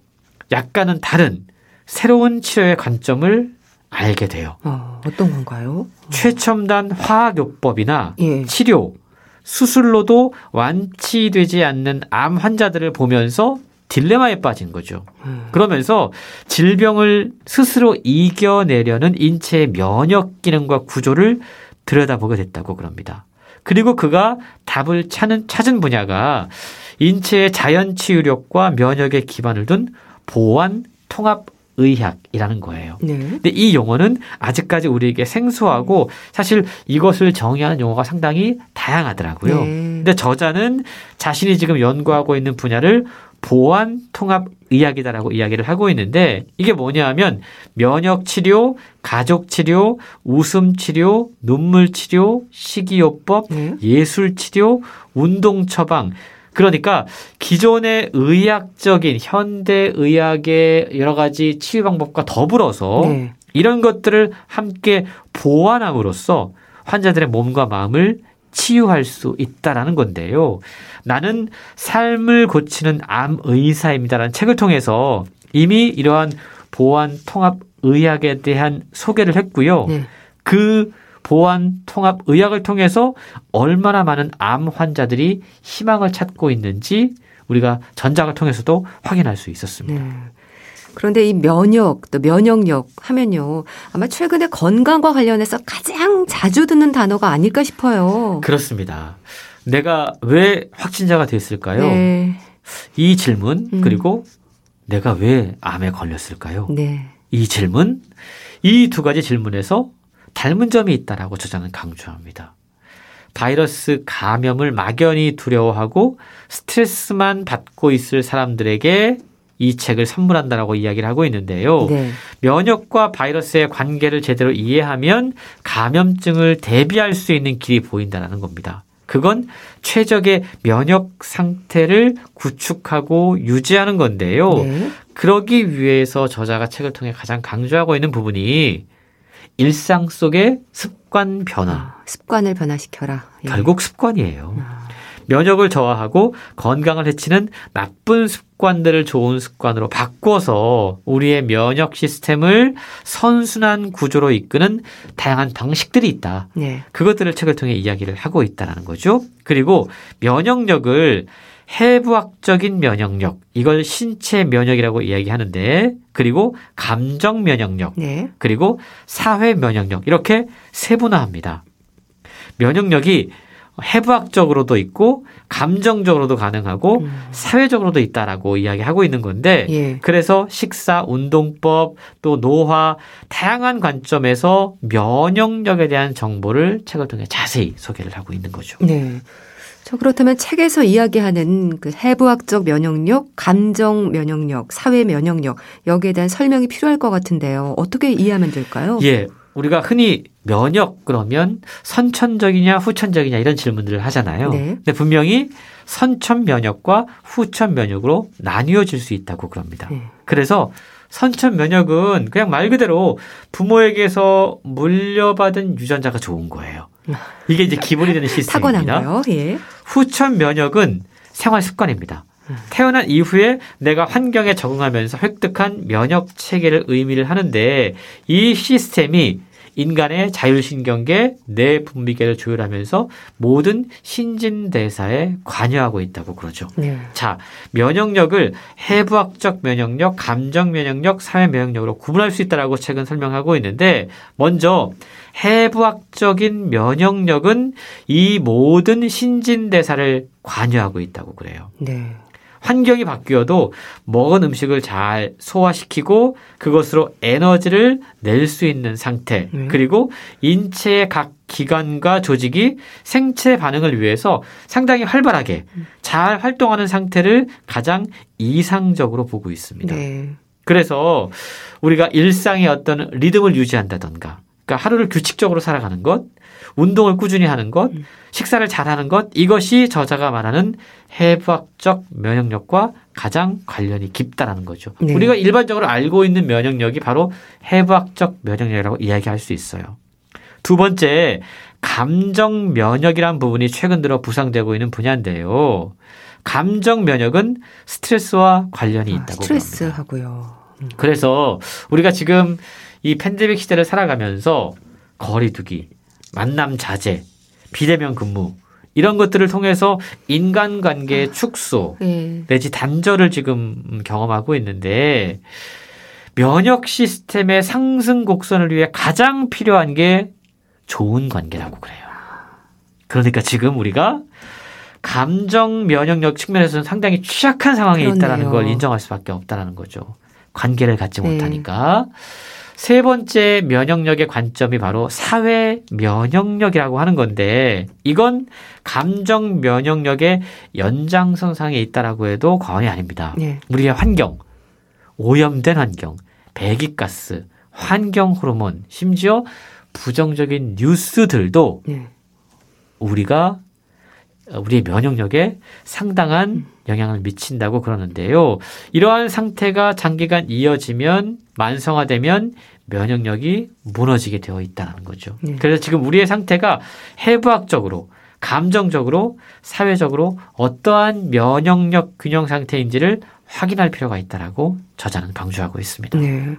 약간은 다른 새로운 치료의 관점을 알게 돼요. 어, 어떤 건가요? 최첨단 화학요법이나 예. 치료, 수술로도 완치되지 않는 암 환자들을 보면서 딜레마에 빠진 거죠. 음. 그러면서 질병을 스스로 이겨내려는 인체의 면역 기능과 구조를 들여다보게 됐다고 그럽니다. 그리고 그가 답을 찾는, 찾은 분야가 인체의 자연 치유력과 면역에 기반을 둔 보완 통합 의학이라는 거예요. 네. 근데 이 용어는 아직까지 우리에게 생소하고 사실 이것을 정의하는 용어가 상당히 다양하더라고요. 네. 근데 저자는 자신이 지금 연구하고 있는 분야를 보완 통합 의학이다라고 이야기를 하고 있는데 이게 뭐냐 하면 면역 치료, 가족 치료, 웃음 치료, 눈물 치료, 식이요법, 네. 예술 치료, 운동 처방 그러니까 기존의 의학적인 현대 의학의 여러 가지 치유 방법과 더불어서 네. 이런 것들을 함께 보완함으로써 환자들의 몸과 마음을 치유할 수 있다라는 건데요. 나는 삶을 고치는 암 의사입니다라는 책을 통해서 이미 이러한 보완 통합 의학에 대한 소개를 했고요. 네. 그 보안 통합 의학을 통해서 얼마나 많은 암 환자들이 희망을 찾고 있는지 우리가 전작을 통해서도 확인할 수 있었습니다. 네. 그런데 이 면역 또 면역력 하면요. 아마 최근에 건강과 관련해서 가장 자주 듣는 단어가 아닐까 싶어요. 그렇습니다. 내가 왜 확진자가 됐을까요? 네. 이 질문 음. 그리고 내가 왜 암에 걸렸을까요? 네. 이 질문 이 두 가지 질문에서 닮은 점이 있다라고 저자는 강조합니다. 바이러스 감염을 막연히 두려워하고 스트레스만 받고 있을 사람들에게 이 책을 선물한다라고 이야기를 하고 있는데요. 네. 면역과 바이러스의 관계를 제대로 이해하면 감염증을 대비할 수 있는 길이 보인다는 겁니다. 그건 최적의 면역 상태를 구축하고 유지하는 건데요. 네. 그러기 위해서 저자가 책을 통해 가장 강조하고 있는 부분이 일상 속의 습관 변화. 아, 습관을 변화시켜라. 예. 결국 습관이에요. 아. 면역을 저하하고 건강을 해치는 나쁜 습관들을 좋은 습관으로 바꿔서 우리의 면역 시스템을 선순환 구조로 이끄는 다양한 방식들이 있다. 네. 그것들을 책을 통해 이야기를 하고 있다는 거죠. 그리고 면역력을 해부학적인 면역력, 이걸 신체 면역이라고 이야기하는데, 그리고 감정 면역력, 네. 그리고 사회 면역력, 이렇게 세분화합니다. 면역력이 해부학적으로도 있고 감정적으로도 가능하고 음. 사회적으로도 있다라고 이야기하고 있는 건데 예. 그래서 식사, 운동법, 또 노화 다양한 관점에서 면역력에 대한 정보를 책을 통해 자세히 소개를 하고 있는 거죠. 네. 저 그렇다면 책에서 이야기하는 그 해부학적 면역력, 감정 면역력, 사회 면역력 여기에 대한 설명이 필요할 것 같은데요. 어떻게 이해하면 될까요? 예. 우리가 흔히 면역 그러면 선천적이냐 후천적이냐 이런 질문들을 하잖아요. 네. 근데 분명히 선천 면역과 후천 면역으로 나뉘어질 수 있다고 그럽니다. 네. 그래서 선천 면역은 그냥 말 그대로 부모에게서 물려받은 유전자가 좋은 거예요. 이게 이제 기본이 되는 시스템입니다. 타고난 거요. 예. 후천 면역은 생활 습관입니다. 태어난 이후에 내가 환경에 적응하면서 획득한 면역 체계를 의미를 하는데 이 시스템이 인간의 자율신경계 뇌 분비계를 조율하면서 모든 신진대사에 관여하고 있다고 그러죠. 네. 자, 면역력을 해부학적 면역력, 감정 면역력, 사회 면역력으로 구분할 수 있다라고 책은 설명하고 있는데 먼저 해부학적인 면역력은 이 모든 신진대사를 관여하고 있다고 그래요. 네. 환경이 바뀌어도 먹은 음식을 잘 소화시키고 그것으로 에너지를 낼 수 있는 상태 음. 그리고 인체의 각 기관과 조직이 생체 반응을 위해서 상당히 활발하게 잘 활동하는 상태를 가장 이상적으로 보고 있습니다. 네. 그래서 우리가 일상의 어떤 리듬을 유지한다던가 그러니까 하루를 규칙적으로 살아가는 것, 운동을 꾸준히 하는 것, 음. 식사를 잘하는 것, 이것이 저자가 말하는 해부학적 면역력과 가장 관련이 깊다라는 거죠. 네. 우리가 일반적으로 알고 있는 면역력이 바로 해부학적 면역력이라고 이야기할 수 있어요. 두 번째, 감정 면역이란 부분이 최근 들어 부상되고 있는 분야인데요. 감정 면역은 스트레스와 관련이 아, 있다고 아, 스트레스하고요. 음. 그래서 우리가 지금 이 팬데믹 시대를 살아가면서 거리두기, 만남 자제, 비대면 근무 이런 것들을 통해서 인간관계의 아, 축소 네. 내지 단절을 지금 경험하고 있는데 면역 시스템의 상승 곡선을 위해 가장 필요한 게 좋은 관계라고 그래요. 그러니까 지금 우리가 감정 면역력 측면에서는 상당히 취약한 상황에 그러네요. 있다라는 걸 인정할 수밖에 없다라는 거죠. 관계를 갖지 네. 못하니까. 세 번째 면역력의 관점이 바로 사회 면역력이라고 하는 건데 이건 감정 면역력의 연장선상에 있다라고 해도 과언이 아닙니다. 네. 우리의 환경, 오염된 환경, 배기가스, 환경 호르몬, 심지어 부정적인 뉴스들도 네. 우리가 우리의 면역력에 상당한 음. 영향을 미친다고 그러는데요. 이러한 상태가 장기간 이어지면 만성화되면 면역력이 무너지게 되어 있다는 거죠. 네. 그래서 지금 우리의 상태가 해부학적으로 감정적으로 사회적으로 어떠한 면역력 균형 상태인지를 확인할 필요가 있다라고 저자는 강조하고 있습니다. 네.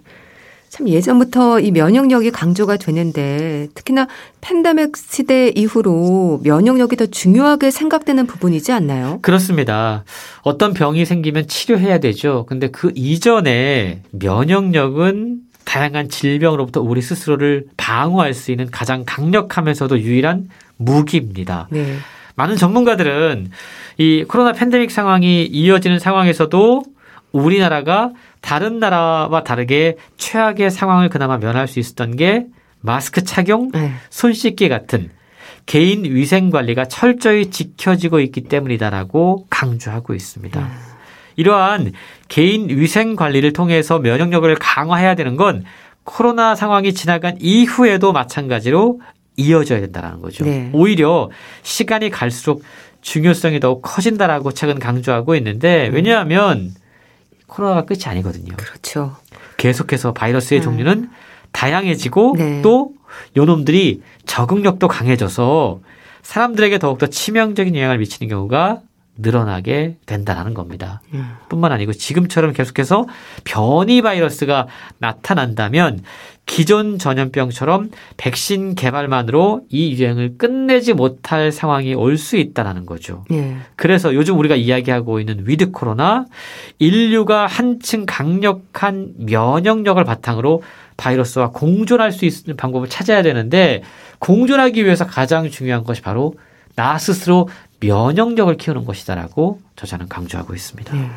참 예전부터 이 면역력이 강조가 되는데 특히나 팬데믹 시대 이후로 면역력이 더 중요하게 생각되는 부분이지 않나요? 그렇습니다. 어떤 병이 생기면 치료해야 되죠. 근데 그 이전에 면역력은 다양한 질병으로부터 우리 스스로를 방어할 수 있는 가장 강력하면서도 유일한 무기입니다. 네. 많은 전문가들은 이 코로나 팬데믹 상황이 이어지는 상황에서도 우리나라가 다른 나라와 다르게 최악의 상황을 그나마 면할 수 있었던 게 마스크 착용, 네. 손 씻기 같은 개인 위생 관리가 철저히 지켜지고 있기 때문이다라고 강조하고 있습니다. 음. 이러한 개인 위생 관리를 통해서 면역력을 강화해야 되는 건 코로나 상황이 지나간 이후에도 마찬가지로 이어져야 된다는 거죠. 네. 오히려 시간이 갈수록 중요성이 더욱 커진다라고 최근 강조하고 있는데 음. 왜냐하면 코로나가 끝이 아니거든요. 그렇죠. 계속해서 바이러스의 음. 종류는 다양해지고 네. 또 요놈들이 적응력도 강해져서 사람들에게 더욱더 치명적인 영향을 미치는 경우가 늘어나게 된다는 겁니다. 음. 뿐만 아니고 지금처럼 계속해서 변이 바이러스가 나타난다면 기존 전염병처럼 백신 개발만으로 이 유행을 끝내지 못할 상황이 올 수 있다라는 거죠. 예. 그래서 요즘 우리가 이야기하고 있는 with 코로나 인류가 한층 강력한 면역력을 바탕으로 바이러스와 공존할 수 있는 방법을 찾아야 되는데 공존하기 위해서 가장 중요한 것이 바로 나 스스로 면역력을 키우는 것이다라고 저자는 강조하고 있습니다. 예.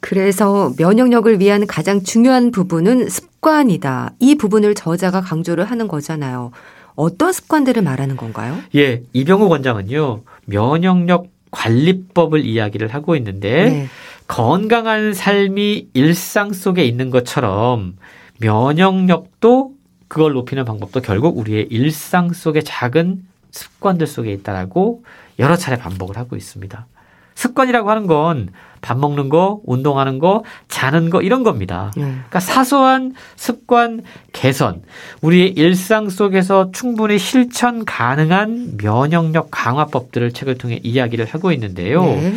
그래서 면역력을 위한 가장 중요한 부분은 습관이다. 이 부분을 저자가 강조를 하는 거잖아요. 어떤 습관들을 말하는 건가요? 예, 이병우 원장은요. 면역력 관리법을 이야기를 하고 있는데 네. 건강한 삶이 일상 속에 있는 것처럼 면역력도 그걸 높이는 방법도 결국 우리의 일상 속의 작은 습관들 속에 있다라고 여러 차례 반복을 하고 있습니다. 습관이라고 하는 건 밥 먹는 거, 운동하는 거, 자는 거 이런 겁니다. 네. 그러니까 사소한 습관 개선, 우리의 일상 속에서 충분히 실천 가능한 면역력 강화법들을 책을 통해 이야기를 하고 있는데요. 네.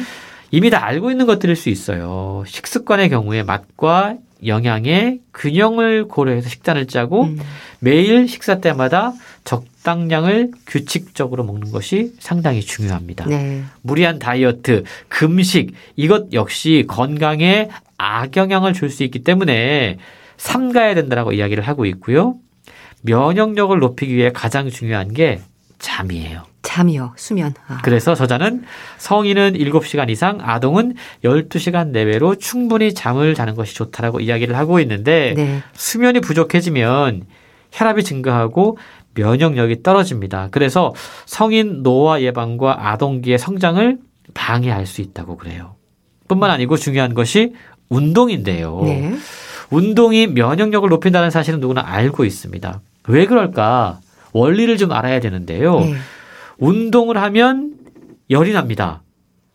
이미 다 알고 있는 것들일 수 있어요. 식습관의 경우에 맛과 영양의 균형을 고려해서 식단을 짜고 음. 매일 식사 때마다 적당량을 규칙적으로 먹는 것이 상당히 중요합니다. 네. 무리한 다이어트, 금식 이것 역시 건강에 악영향을 줄 수 있기 때문에 삼가야 된다라고 이야기를 하고 있고요. 면역력을 높이기 위해 가장 중요한 게 잠이에요. 잠이요, 수면. 아. 그래서 저자는 성인은 7시간 이상, 아동은 12시간 내외로 충분히 잠을 자는 것이 좋다라고 이야기를 하고 있는데 네. 수면이 부족해지면 혈압이 증가하고 면역력이 떨어집니다. 그래서 성인 노화 예방과 아동기의 성장을 방해할 수 있다고 그래요. 뿐만 아니고 중요한 것이 운동인데요. 네. 운동이 면역력을 높인다는 사실은 누구나 알고 있습니다. 왜 그럴까? 원리를 좀 알아야 되는데요. 네. 운동을 하면 열이 납니다.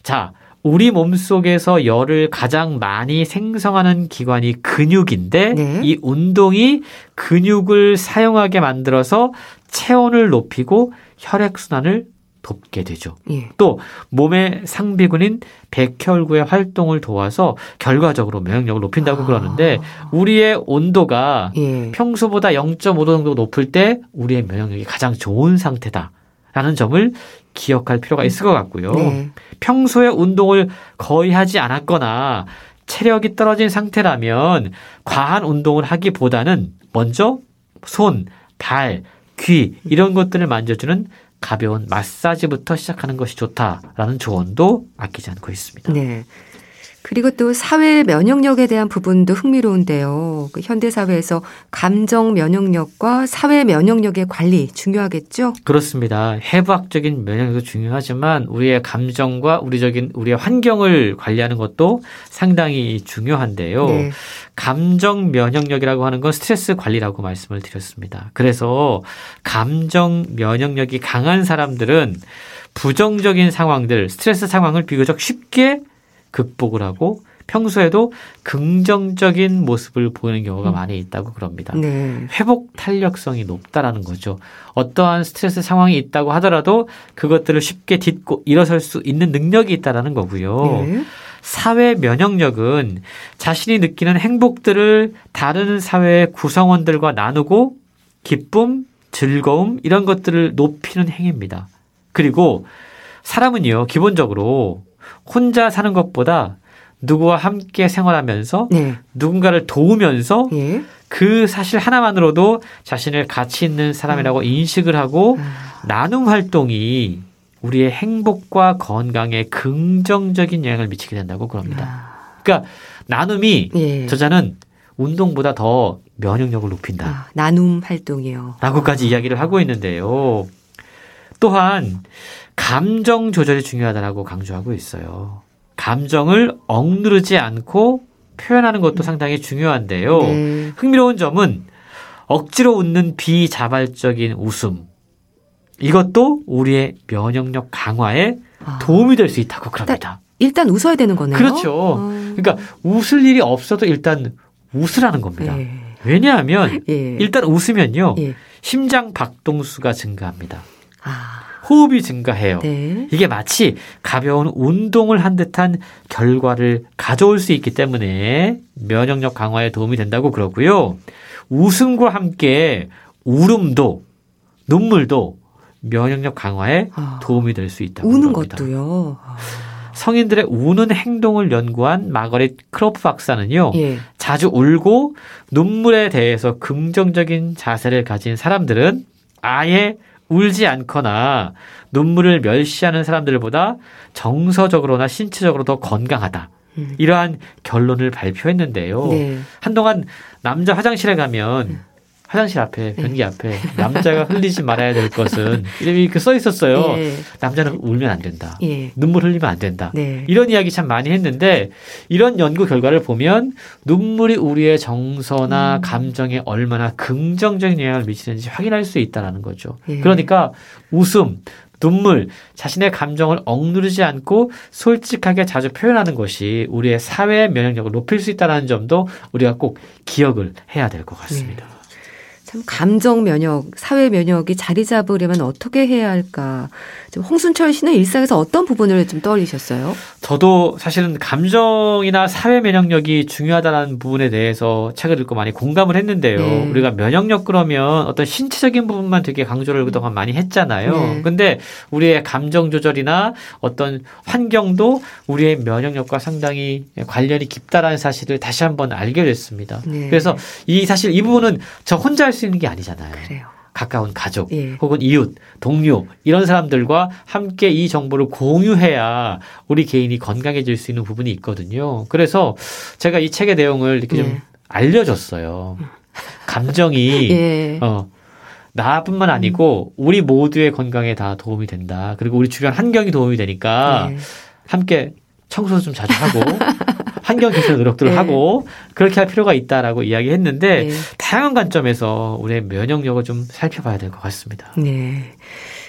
자, 우리 몸 속에서 열을 가장 많이 생성하는 기관이 근육인데 네. 이 운동이 근육을 사용하게 만들어서 체온을 높이고 혈액순환을 돕게 되죠. 예. 또 몸의 상비군인 백혈구의 활동을 도와서 결과적으로 면역력을 높인다고 아. 그러는데 우리의 온도가 예. 평소보다 0.5도 정도 높을 때 우리의 면역력이 가장 좋은 상태다. 라는 점을 기억할 필요가 있을 것 같고요. 네. 평소에 운동을 거의 하지 않았거나 체력이 떨어진 상태라면 과한 운동을 하기보다는 먼저 손, 발, 귀 이런 것들을 만져주는 가벼운 마사지부터 시작하는 것이 좋다라는 조언도 아끼지 않고 있습니다. 네. 그리고 또 사회 면역력에 대한 부분도 흥미로운데요. 그 현대 사회에서 감정 면역력과 사회 면역력의 관리 중요하겠죠? 그렇습니다. 해부학적인 면역력도 중요하지만 우리의 감정과 우리적인 우리의 환경을 관리하는 것도 상당히 중요한데요. 네. 감정 면역력이라고 하는 건 스트레스 관리라고 말씀을 드렸습니다. 그래서 감정 면역력이 강한 사람들은 부정적인 상황들, 스트레스 상황을 비교적 쉽게 극복을 하고 평소에도 긍정적인 모습을 보이는 경우가 음. 많이 있다고 그럽니다. 네. 회복 탄력성이 높다라는 거죠. 어떠한 스트레스 상황이 있다고 하더라도 그것들을 쉽게 딛고 일어설 수 있는 능력이 있다라는 거고요. 네. 사회 면역력은 자신이 느끼는 행복들을 다른 사회의 구성원들과 나누고 기쁨, 즐거움 이런 것들을 높이는 행위입니다. 그리고 사람은요, 기본적으로 혼자 사는 것보다 누구와 함께 생활하면서 네. 누군가를 도우면서 예. 그 사실 하나만으로도 자신을 가치 있는 사람이라고 음. 인식을 하고 음. 나눔 활동이 우리의 행복과 건강에 긍정적인 영향을 미치게 된다고 그럽니다. 아. 그러니까 나눔이 예. 저자는 운동보다 더 면역력을 높인다. 아, 나눔 활동이요. 라고까지 아. 이야기를 하고 있는데요. 또한 감정 조절이 중요하다라고 강조하고 있어요. 감정을 억누르지 않고 표현하는 것도 상당히 중요한데요. 네. 흥미로운 점은 억지로 웃는 비자발적인 웃음. 이것도 우리의 면역력 강화에 아. 도움이 될 수 있다고 그럽니다. 일단 웃어야 되는 거네요. 그렇죠. 아. 그러니까 웃을 일이 없어도 일단 웃으라는 겁니다. 예. 왜냐하면 예. 일단 웃으면요. 예. 심장 박동수가 증가합니다. 아. 호흡이 증가해요. 네. 이게 마치 가벼운 운동을 한 듯한 결과를 가져올 수 있기 때문에 면역력 강화에 도움이 된다고 그러고요. 웃음과 함께 울음도 눈물도 면역력 강화에 아, 도움이 될 수 있다고 우는 합니다. 것도요. 아. 성인들의 우는 행동을 연구한 마거릿 크로프 박사는요. 예. 자주 울고 눈물에 대해서 긍정적인 자세를 가진 사람들은 아예 울지 않거나 눈물을 멸시하는 사람들보다 정서적으로나 신체적으로 더 건강하다. 음. 이러한 결론을 발표했는데요. 네. 한동안 남자 화장실에 가면 화장실 앞에 네. 변기 앞에 남자가 흘리지 말아야 될 것은 이름이 이렇게 써 있었어요. 예. 남자는 울면 안 된다. 예. 눈물 흘리면 안 된다. 네. 이런 이야기 참 많이 했는데 이런 연구 결과를 보면 눈물이 우리의 정서나 음. 감정에 얼마나 긍정적인 영향을 미치는지 확인할 수 있다라는 거죠. 예. 그러니까 웃음, 눈물, 자신의 감정을 억누르지 않고 솔직하게 자주 표현하는 것이 우리의 사회 면역력을 높일 수 있다는 점도 우리가 꼭 기억을 해야 될 것 같습니다. 네. 참 감정 면역, 사회 면역이 자리 잡으려면 어떻게 해야 할까? 좀 홍순철 씨는 일상에서 어떤 부분을 좀 떠올리셨어요? 저도 사실은 감정이나 사회 면역력이 중요하다는 부분에 대해서 책을 읽고 많이 공감을 했는데요. 네. 우리가 면역력 그러면 어떤 신체적인 부분만 되게 강조를 그동안 많이 했잖아요. 네. 근데 우리의 감정 조절이나 어떤 환경도 우리의 면역력과 상당히 관련이 깊다라는 사실을 다시 한번 알게 됐습니다. 네. 그래서 이 사실 이 부분은 저 혼자 할 수 있는 게 아니잖아요. 그래요. 가까운 가족 예. 혹은 이웃, 동료 이런 사람들과 함께 이 정보를 공유해야 우리 개인이 건강해질 수 있는 부분이 있거든요. 그래서 제가 이 책의 내용을 이렇게 예. 좀 알려줬어요. 감정이 예. 어 나뿐만 아니고 우리 모두의 건강에 다 도움이 된다. 그리고 우리 주변 환경이 도움이 되니까 예. 함께 청소 좀 자주 하고 환경 개선 노력들을 네. 하고 그렇게 할 필요가 있다라고 이야기했는데 네. 다양한 관점에서 우리의 면역력을 좀 살펴봐야 될 것 같습니다. 네.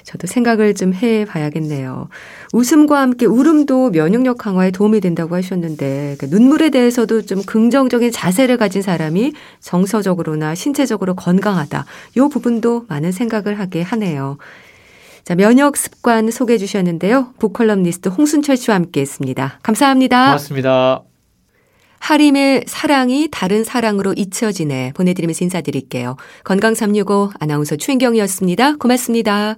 저도 생각을 좀 해봐야겠네요. 웃음과 함께 울음도 면역력 강화에 도움이 된다고 하셨는데 그러니까 눈물에 대해서도 좀 긍정적인 자세를 가진 사람이 정서적으로나 신체적으로 건강하다. 이 부분도 많은 생각을 하게 하네요. 자, 면역 습관 소개해 주셨는데요. 북컬럼니스트 홍순철 씨와 함께 했습니다. 감사합니다. 고맙습니다. 하림의 사랑이 다른 사랑으로 잊혀지네 보내드리면서 인사드릴게요. 건강365 아나운서 추인경이었습니다. 고맙습니다.